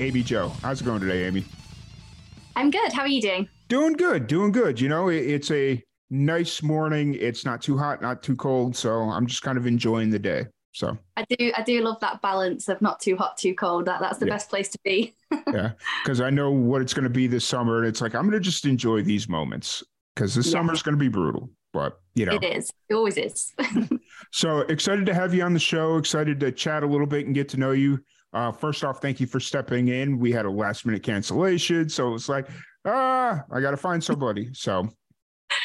Amy Jo, how's it going today, Amy? I'm good. How are you doing? Doing good, doing good. You know, it's a nice morning. It's not too hot, not too cold, so I'm just kind of enjoying the day. So I do I do love that balance of not too hot, too cold. That that's the Yeah. best place to be. yeah, because I know what it's going to be this summer, and it's like I'm going to just enjoy these moments because this Yeah. is going to be brutal. But you know, It is. It always is. so excited to have you on the show. Excited to chat a little bit and get to know you. Uh, first off, thank you for stepping in. We had a last minute cancellation, so it's like, ah, I got to find somebody. So,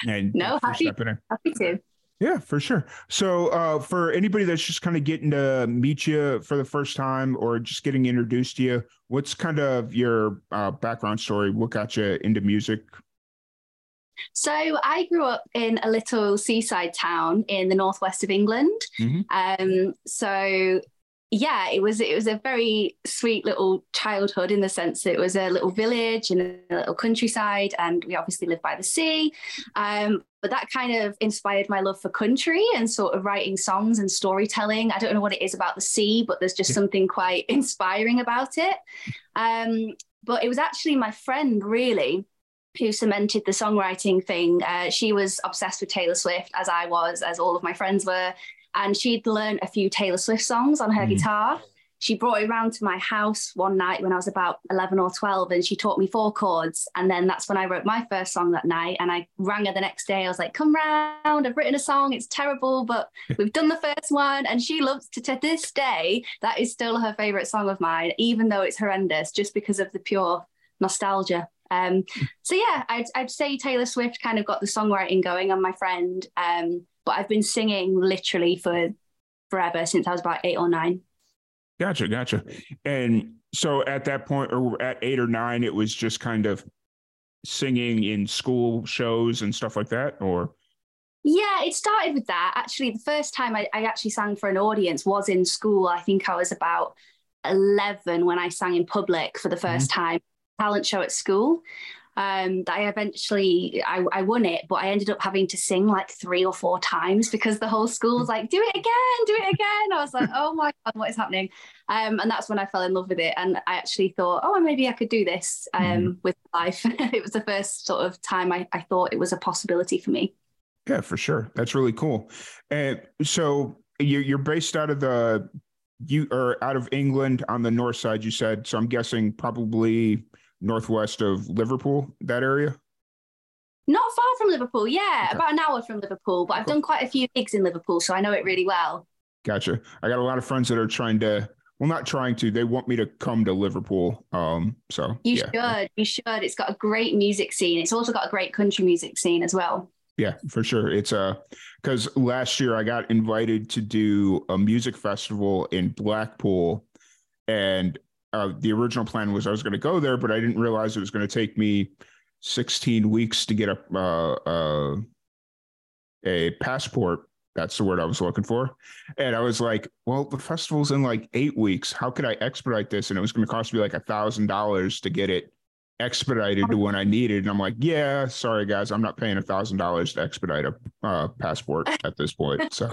and No, happy- stepping in. Happy to. Yeah, for sure. So, uh, for anybody that's just kind of getting to meet you for the first time or just getting introduced to you, what's kind of your uh, background story? What got you into music? So I grew up in a little seaside town in the northwest of England. Mhm. Um, so yeah, it was it was a very sweet little childhood in the sense that it was a little village in a little countryside, and we obviously lived by the sea. Um, but that kind of inspired my love for country and sort of writing songs and storytelling. I don't know what it is about the sea, but there's just something quite inspiring about it. Um, but it was actually my friend really who cemented the songwriting thing. Uh, she was obsessed with Taylor Swift, as I was, as all of my friends were. And she'd learned a few Taylor Swift songs on her Mhm. guitar. She brought it around to my house one night when I was about 11 or 12, and she taught me four chords. And then that's when I wrote my first song that night. And I rang her the next day. I was like, Come round, I've written a song. It's terrible, but we've done the first one. And she loves to, to this day, that is still her favorite song of mine, even though it's horrendous, just because of the pure nostalgia. Um, so yeah, I'd, I'd say Taylor Swift kind of got the songwriting going on my friend. Um, but I've been singing literally for forever since I was about eight or nine. Gotcha, gotcha. And so at that point, or at eight or nine, it was just kind of singing in school shows and stuff like that, or Yeah, it started with that. Actually, the first time I, I actually sang for an audience was in school. I think I was about 11 when I sang in public for the mm-hmm. 1st time, talent show at school. Um, that I eventually I, I won it, but I ended up having to sing like three or four times because the whole school was like, "Do it again, do it again." I was like, "Oh my god, what is happening?" Um, and that's when I fell in love with it, and I actually thought, "Oh, maybe I could do this um, Mhm. with life." it was the first sort of time I, I thought it was a possibility for me. Yeah, for sure. That's really cool. And so you're you're based out of the you are out of England on the north side, you said. So I'm guessing probably northwest of Liverpool, that area. Not far from Liverpool, yeah, Okay. about an hour from Liverpool. But I've Cool. done quite a few gigs in Liverpool, so I know it really well. Gotcha. I got a lot of friends that are trying to well, not trying to, they want me to come to Liverpool. Um, so You yeah. should, you should. It's got a great music scene. It's also got a great country music scene as well. Yeah, for sure. It's uh because last year I got invited to do a music festival in Blackpool, and uh, the original plan was I was going to go there, but I didn't realize it was going to take me 16 weeks to get a uh, uh, a passport. That's the word I was looking for, and I was like, "Well, the festival's in like eight weeks. How could I expedite this?" And it was going to cost me like a thousand dollars to get it expedited to when I needed. And I'm like, yeah, sorry guys, I'm not paying a thousand dollars to expedite a uh, passport at this point. So,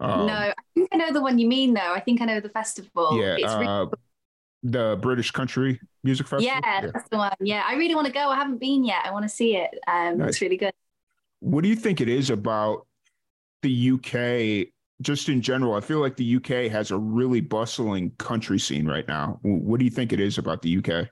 um, no, I think I know the one you mean, though. I think I know the festival. yeah, it's really uh, the British Country Music Festival. yeah, that's the one. Yeah, I really want to go. I haven't been yet. I want to see it. Um, Nice. It's really good. What do you think it is about the UK? Just in general, I feel like the UK has a really bustling country scene right now. What do you think it is about the UK?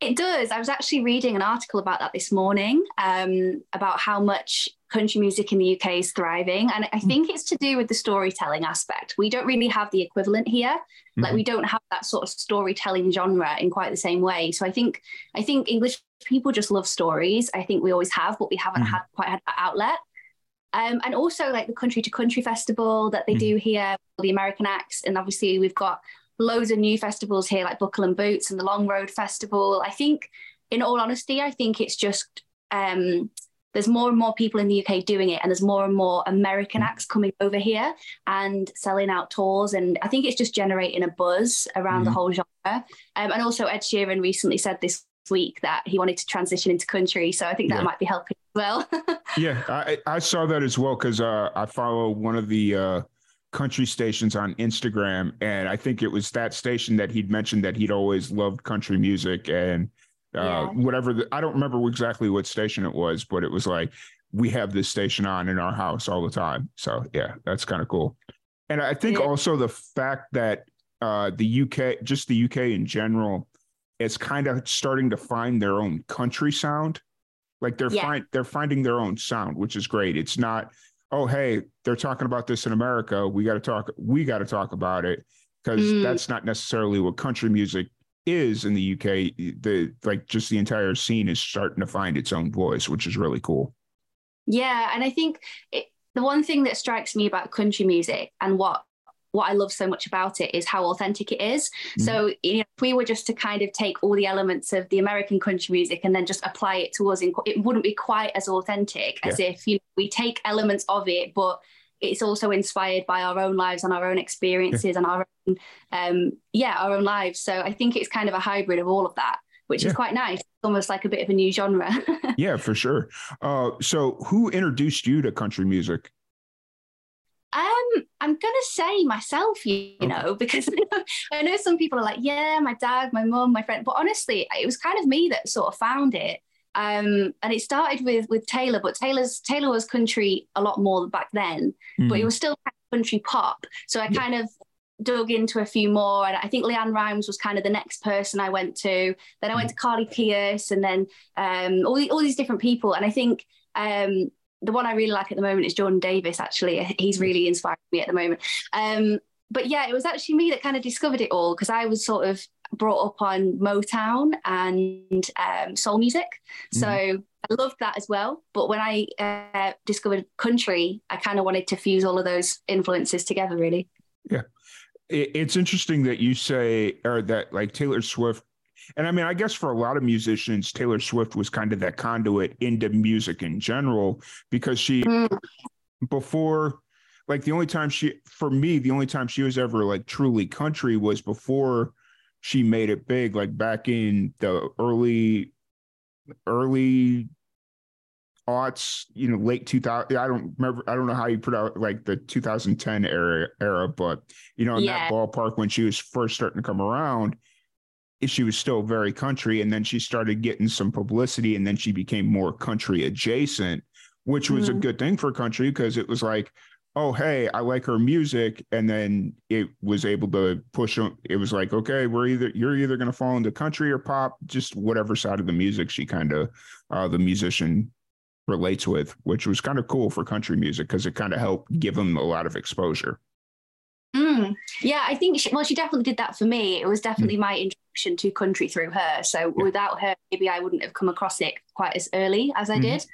It does. I was actually reading an article about that this morning, um, about how much country music in the UK is thriving. And I think it's to do with the storytelling aspect. We don't really have the equivalent here. Like Mhm. we don't have that sort of storytelling genre in quite the same way. So I think I think English people just love stories. I think we always have, but we haven't Mhm. had quite had that outlet. Um, and also like the country to country festival that they Mhm. do here, the American acts, and obviously we've got loads of new festivals here like Buckle and Boots and the Long Road Festival. I think, in all honesty, I think it's just um, there's more and more people in the UK doing it, and there's more and more American acts coming over here and selling out tours. And I think it's just generating a buzz around the Mhm. whole genre. Um, and also, Ed Sheeran recently said this week that he wanted to transition into country, so I think that Yeah. might be helping as well. Yeah, I, I saw that as well because uh, I follow one of the uh, country stations on Instagram, and I think it was that station that he'd mentioned that he'd always loved country music and uh, Yeah. whatever. The, I don't remember exactly what station it was, but it was like we have this station on in our house all the time. So yeah, that's kind of cool. And I think Yeah. also the fact that uh, the UK, just the UK in general, is kind of starting to find their own country sound. Like they're Yeah. find they're finding their own sound, which is great. It's not, oh hey, they're talking about this in America. We got to talk. We got to talk about it because Mm. that's not necessarily what country music is in the UK. The like just the entire scene is starting to find its own voice, which is really cool. Yeah, and I think it, the one thing that strikes me about country music and what what I love so much about it is how authentic it is. Mm-hmm. So, you know, if we were just to kind of take all the elements of the American country music and then just apply it to us, in, it wouldn't be quite as authentic as if you know, we take elements of it, but it's also inspired by our own lives and our own experiences and our own, um, yeah, our own lives. So I think it's kind of a hybrid of all of that, which Yeah. is quite nice. It's almost like a bit of a new genre. Yeah, for sure. Uh, so who introduced you to country music? Um, I'm gonna say myself, you, you Okay. know, because I know some people are like, yeah, my dad, my mum, my friend, but honestly, it was kind of me that sort of found it. Um, and it started with with Taylor, but Taylor's Taylor was country a lot more back then, but it was still kind country pop. So I. Yeah. kind of dug into a few more, and I think LeAnn Rimes was kind of the next person I went to. Then I went Mm-hmm. to Carly Pearce, and then um, all the, all these different people, and I think. Um, the one I really like at the moment is Jordan Davis. Actually, he's really inspiring me at the moment. Um, but yeah, it was actually me that kind of discovered it all because I was sort of brought up on Motown and um, soul music, so I loved that as well. But when I uh, discovered country, I kind of wanted to fuse all of those influences together. Really, Yeah. it's interesting that you say, or that like Taylor Swift, and I mean, I guess for a lot of musicians, Taylor Swift was kind of that conduit into music in general because she, Mm. before, like the only time she, for me, the only time she was ever like truly country was before she made it big, like back in the early, early aughts, you know, late 2000. I don't remember, I don't know how you put out like the 2010 era, era, but you know, in Yeah. that ballpark when she was first starting to come around, she was still very country. And then she started getting some publicity and then she became more country adjacent, which was a Mhm. good thing for country because it was like, oh, hey, I like her music. And then it was able to push them. It was like, okay, we're either, you're either going to fall into country or pop, just whatever side of the music she kind of, uh, the musician relates with, which was kind of cool for country music because it kind of helped give them a lot of exposure. Mm. Yeah, I think she, well, she definitely did that for me. It was definitely my introduction to country through her. So Hmm. Yeah. without her, maybe I wouldn't have come across it quite as early as I Mhm. did.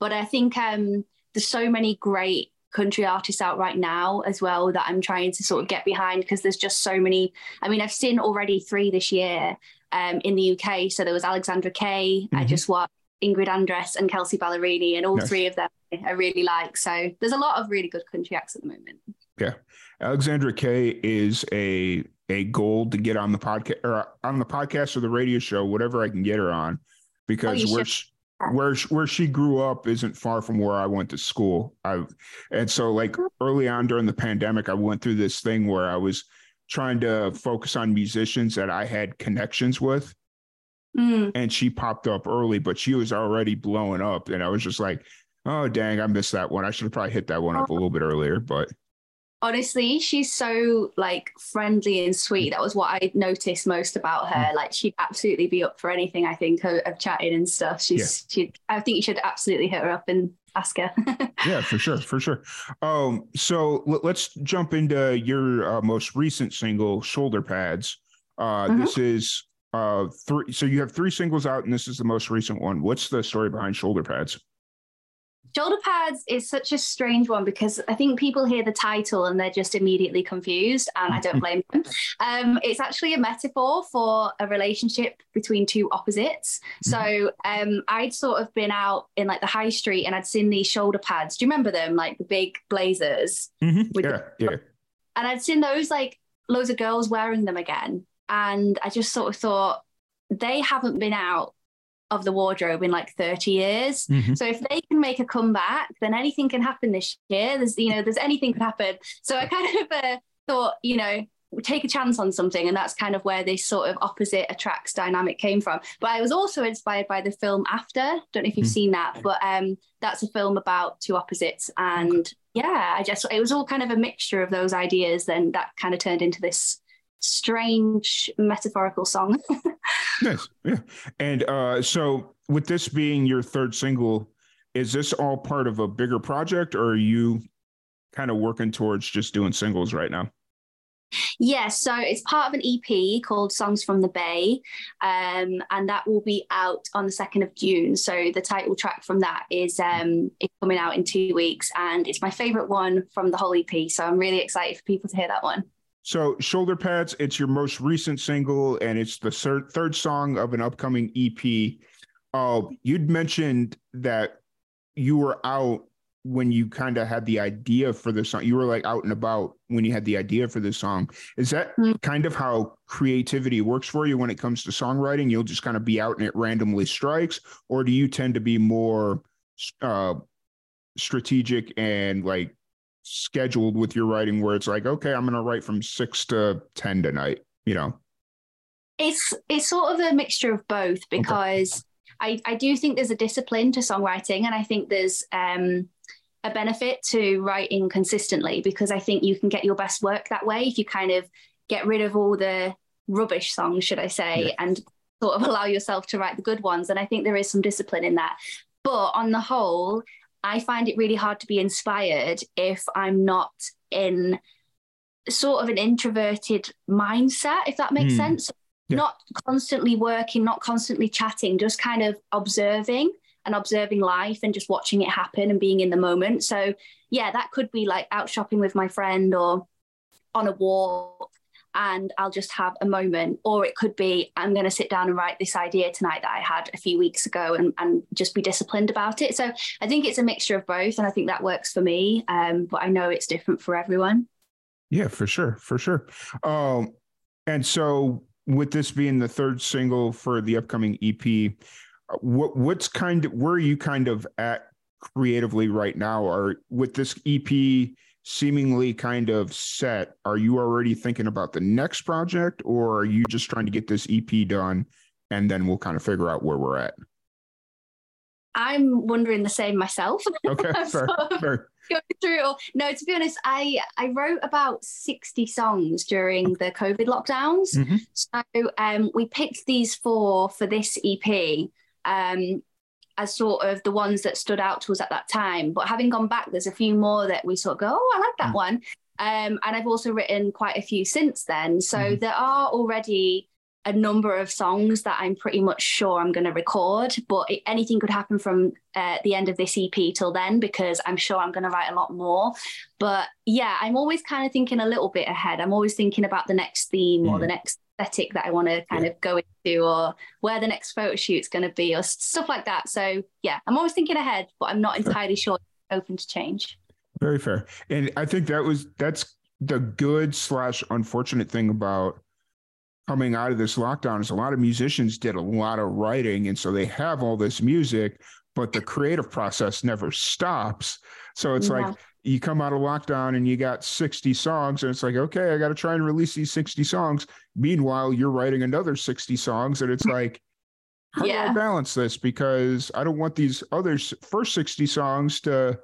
But I think um, there's so many great country artists out right now as well that I'm trying to sort of get behind because there's just so many. I mean, I've seen already three this year um, in the UK. So there was Alexandra Kay. I Mhm. just watched Ingrid Andress and Kelsea Ballerini, and all Nice. three of them I really like. So there's a lot of really good country acts at the moment. Yeah. Alexandra Kay is a a goal to get on the podcast or on the podcast or the radio show, whatever I can get her on, because we're. should. Where she- where she grew up isn't far from where I went to school. I and so like early on during the pandemic, I went through this thing where I was trying to focus on musicians that I had connections with, Mm. and she popped up early, but she was already blowing up, and I was just like. Oh dang! I missed that one. I should have probably hit that one up a little bit earlier, but honestly she's so like friendly and sweet. That was what i noticed most about Mm. her like she'd absolutely be up for anything i think of, of chatting and stuff. She's she i think you should absolutely hit her up and ask her. Yeah for sure for sure. Um so l- let's jump into your uh, most recent single shoulder pads. Uh Mhm. this is uh three so you have three singles out and this is the most recent one. What's the story behind shoulder pads Shoulder pads is such a strange one because I think people hear the title and they're just immediately confused, and I don't blame them. Um, it's actually a metaphor for a relationship between two opposites. So um, I'd sort of been out in like the high street and I'd seen these shoulder pads. Do you remember them? Like the big blazers. Mhm. Yeah, the- yeah. and I'd seen those like loads of girls wearing them again. And I just sort of thought they haven't been out of the wardrobe in like 30 years. Mhm. So if they can make a comeback, then anything can happen this year. There's, you know, there's anything could happen. So I kind of uh, thought, you know, take a chance on something. And that's kind of where this sort of opposite attracts dynamic came from. But I was also inspired by the film After. Don't know if you've Mm. seen that, but um, that's a film about two opposites. And yeah, I just, it was all kind of a mixture of those ideas. Then that kind of turned into this strange metaphorical song. Nice. Yeah. And uh, so, with this being your third single, is this all part of a bigger project, or are you kind of working towards just doing singles right now? Yeah, so it's part of an EP called Songs from the Bay, um, and that will be out on the second of June. So the title track from that is um, is coming out in two weeks, and it's my favorite one from the whole EP. So I'm really excited for people to hear that one. So, Shoulder Pads, it's your most recent single, and it's the third, third song of an upcoming EP. Uh, you'd mentioned that you were out when you kind of had the idea for the song. You were like out and about when you had the idea for this song. Is that Mm. kind of how creativity works for you when it comes to songwriting? You'll just kind of be out and it randomly strikes, or do you tend to be more uh, strategic and like scheduled with your writing where it's like okay i'm gonna write from six to ten tonight you know It's it's sort of a mixture of both because I, I do think there's a discipline to songwriting and I think there's um, a benefit to writing consistently because I think you can get your best work that way if you kind of get rid of all the rubbish songs, should I say, Yeah. and sort of allow yourself to write the good ones. And I think there is some discipline in that. But on the whole, I find it really hard to be inspired if I'm not in sort of an introverted mindset, if that makes Hmm. sense. Yeah. Not constantly working, not constantly chatting, just kind of observing and observing life and just watching it happen and being in the moment. So, yeah, that could be like out shopping with my friend or on a walk and I'll just have a moment. Or it could be I'm going to sit down and write this idea tonight that I had a few weeks ago and, and just be disciplined about it. So I think it's a mixture of both. And I think that works for me. Um, but I know it's different for everyone. yeah for sure for sure um and so with this being the third single for the upcoming ep what what's kind of where are you kind of at creatively right now or with this ep seemingly kind of set are you already thinking about the next project or are you just trying to get this ep done and then we'll kind of figure out where we're at I'm wondering the same myself. okay fair, fair. going through it all. No, to be honest, I I wrote about 60 songs during the COVID lockdowns. Mhm. So um, we picked these four for this EP um, as sort of the ones that stood out to us at that time. But having gone back, there's a few more that we sort of go, oh, I like that Mm. one. Um, and I've also written quite a few since then. So Mhm. there are already a number of songs that I'm pretty much sure I'm going to record, but it, anything could happen from uh, the end of this EP till then because I'm sure I'm going to write a lot more. But yeah, I'm always kind of thinking a little bit ahead. I'm always thinking about the next theme or Mm. the next aesthetic that I want to kind of go into or where the next photo shoot's going to be or stuff like that. So yeah, I'm always thinking ahead, but I'm not entirely sure open to change. Very fair. And I think that was that's the good slash unfortunate thing about coming out of this lockdown is a lot of musicians did a lot of writing and so they have all this music, but the creative process never stops. So it's Yeah. like you come out of lockdown and you got 60 songs and it's like, okay, I got to try and release these 60 songs. Meanwhile, you're writing another 60 songs and it's like, how do I balance this? Because I don't want these other first 60 songs to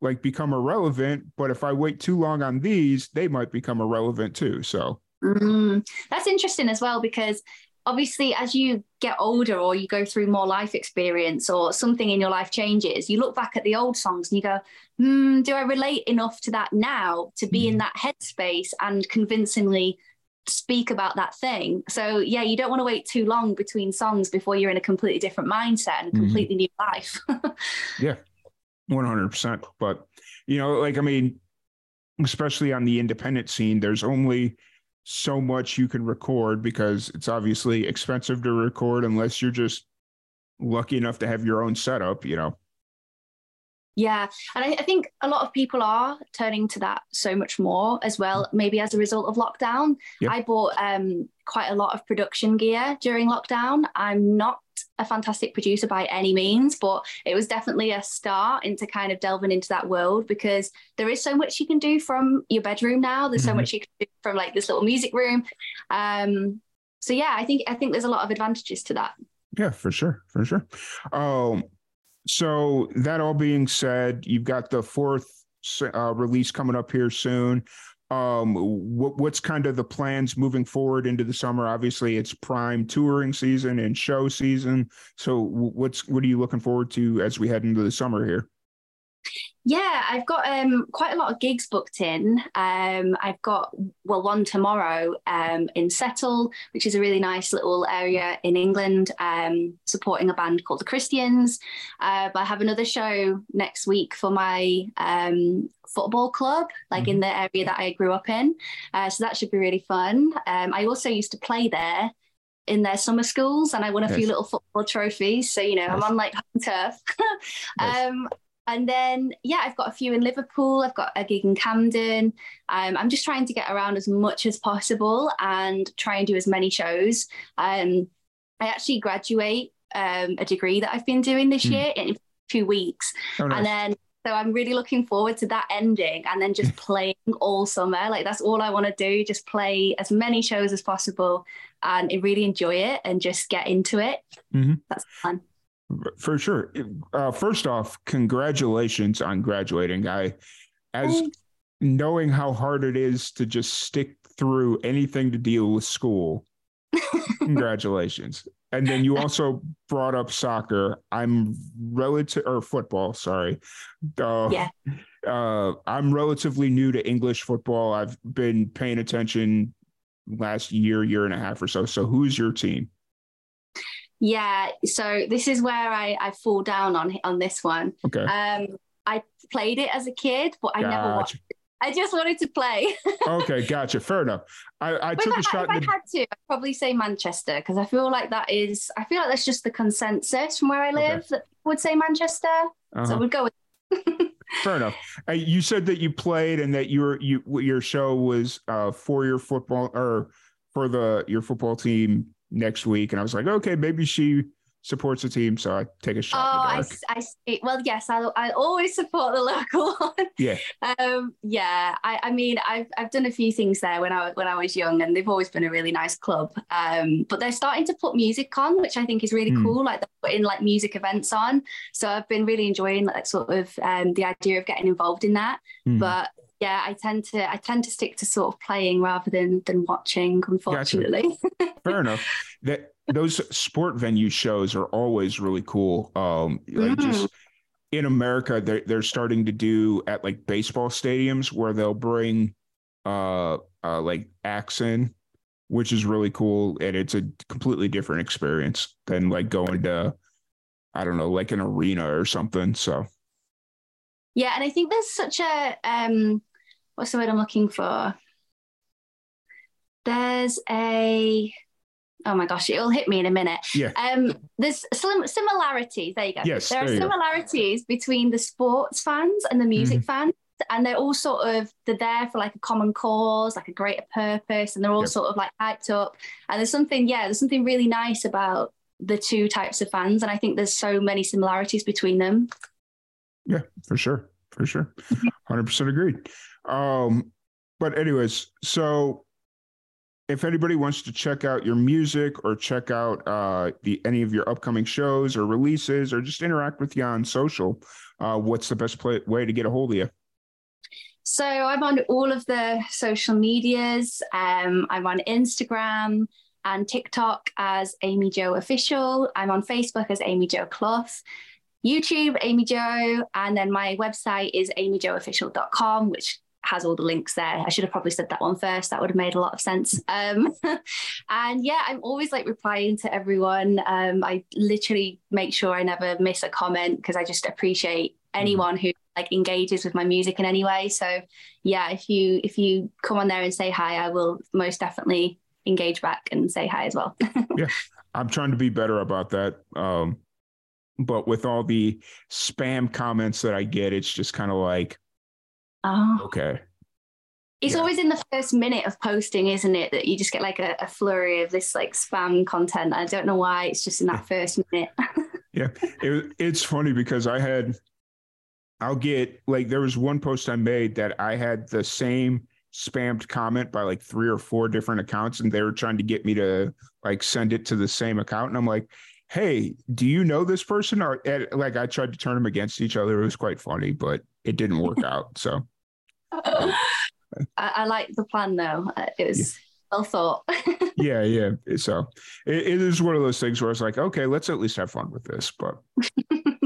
like become irrelevant. But if I wait too long on these, they might become irrelevant too. So Mm, that's interesting as well because obviously as you get older or you go through more life experience or something in your life changes, you look back at the old songs and you go, hmm, do I relate enough to that now to be in that headspace and convincingly speak about that thing? So yeah, you don't want to wait too long between songs before you're in a completely different mindset and a Mhm. completely new life. yeah, One hundred percent. But you know, like I mean, especially on the independent scene, there's only so much you can record because it's obviously expensive to record unless you're just lucky enough to have your own setup, you know. Yeah. And I, I, think a lot of people are turning to that so much more as well, maybe as a result of lockdown. Yep. I bought um, quite a lot of production gear during lockdown. I'm not a fantastic producer by any means, but it was definitely a start into kind of delving into that world because there is so much you can do from your bedroom now. There's mm-hmm. so much you can do from like this little music room. Um, so yeah, I think I think there's a lot of advantages to that. Yeah, for sure, for sure. Um, so that all being said, you've got the fourth uh, release coming up here soon. Um, what, what's kind of the plans moving forward into the summer? Obviously, it's prime touring season and show season. So, what's what are you looking forward to as we head into the summer here? Yeah, I've got um, quite a lot of gigs booked in. Um, I've got well one tomorrow um, in Settle, which is a really nice little area in England, um, supporting a band called the Christians. Uh, but I have another show next week for my um, football club, like mm-hmm. in the area that I grew up in. Uh, so that should be really fun. Um, I also used to play there in their summer schools and I won a yes. few little football trophies. So, you know, I'm on like home turf. um, and then, yeah, I've got a few in Liverpool. I've got a gig in Camden. Um, I'm just trying to get around as much as possible and try and do as many shows. Um, I actually graduate um, a degree that I've been doing this mm. year in two weeks. Oh, nice. And then, so I'm really looking forward to that ending and then just playing all summer. Like, that's all I want to do, just play as many shows as possible and really enjoy it and just get into it. Mm-hmm. That's fun. For sure. Uh, first off, congratulations on graduating. I, as knowing how hard it is to just stick through anything to deal with school. congratulations. And then you also brought up soccer. I'm relative or football, sorry. Uh, yeah. Uh, I'm relatively new to English football. I've been paying attention last year, year and a half or so. So who's your team? Yeah, so this is where I, I fall down on on this one. Okay. Um, I played it as a kid, but I gotcha. never watched. It. I just wanted to play. okay, gotcha. Fair enough. I, I took a shot. If I had to, I'd probably say Manchester because I feel like that is. I feel like that's just the consensus from where I live okay. that would say Manchester. Uh-huh. So we'd go with. Fair enough. Uh, you said that you played and that your you your show was uh, for your football or for the your football team next week, and I was like, okay, maybe she supports the team, so I take a shot. Oh, I, I see. Well, yes, I, I always support the local one. Yeah. Um, yeah. I, I mean, I've I've done a few things there when I when I was young, and they've always been a really nice club. Um, but they're starting to put music on, which I think is really mm. cool. Like they're putting like music events on, so I've been really enjoying like sort of um, the idea of getting involved in that. Mm. But yeah, I tend to I tend to stick to sort of playing rather than than watching, unfortunately. Gotcha. Fair enough. That those sport venue shows are always really cool. Um, like mm. just in America, they're they're starting to do at like baseball stadiums where they'll bring uh, uh like acts in, which is really cool, and it's a completely different experience than like going to I don't know, like an arena or something. So yeah, and I think there's such a um what's the word I'm looking for? There's a oh my gosh, it'll hit me in a minute. Yeah. Um, there's sim- similarities. There you go. Yes, there, there are similarities go. between the sports fans and the music mm. fans. And they're all sort of they're there for like a common cause, like a greater purpose, and they're all yep. sort of like hyped up. And there's something, yeah, there's something really nice about the two types of fans, and I think there's so many similarities between them. Yeah, for sure, for sure, hundred percent agreed. Um, but anyways, so if anybody wants to check out your music or check out uh, the any of your upcoming shows or releases or just interact with you on social, uh, what's the best play, way to get a hold of you? So I'm on all of the social medias. Um, I'm on Instagram and TikTok as Amy Jo Official. I'm on Facebook as Amy Jo Clough. YouTube, Amy Jo, and then my website is amyjoofficial.com, which has all the links there. I should have probably said that one first. That would have made a lot of sense. Um, and yeah, I'm always like replying to everyone. Um, I literally make sure I never miss a comment because I just appreciate anyone who like engages with my music in any way. So yeah, if you if you come on there and say hi, I will most definitely engage back and say hi as well. yeah. I'm trying to be better about that. Um, but with all the spam comments that I get, it's just kind of like, oh, okay. It's yeah. always in the first minute of posting, isn't it? That you just get like a, a flurry of this like spam content. I don't know why. It's just in that first minute. yeah, it, it's funny because I had, I'll get like there was one post I made that I had the same spammed comment by like three or four different accounts, and they were trying to get me to like send it to the same account, and I'm like, hey, do you know this person? Or like I tried to turn them against each other. It was quite funny, but it didn't work out. So. I, I like the plan though. It was yeah. well thought. yeah, yeah. So it, it is one of those things where it's like, okay, let's at least have fun with this. But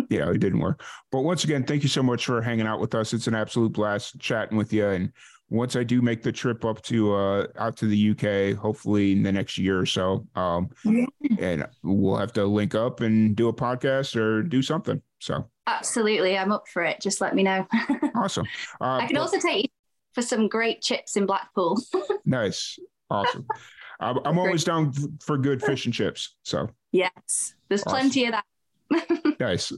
yeah, it didn't work. But once again, thank you so much for hanging out with us. It's an absolute blast chatting with you. And once I do make the trip up to uh out to the UK, hopefully in the next year or so, um, and we'll have to link up and do a podcast or do something. So absolutely, I'm up for it. Just let me know. awesome. Uh, I can but, also take you for some great chips in Blackpool. nice, awesome. I'm, I'm always down for good fish and chips. So yes, there's awesome. plenty of that. nice.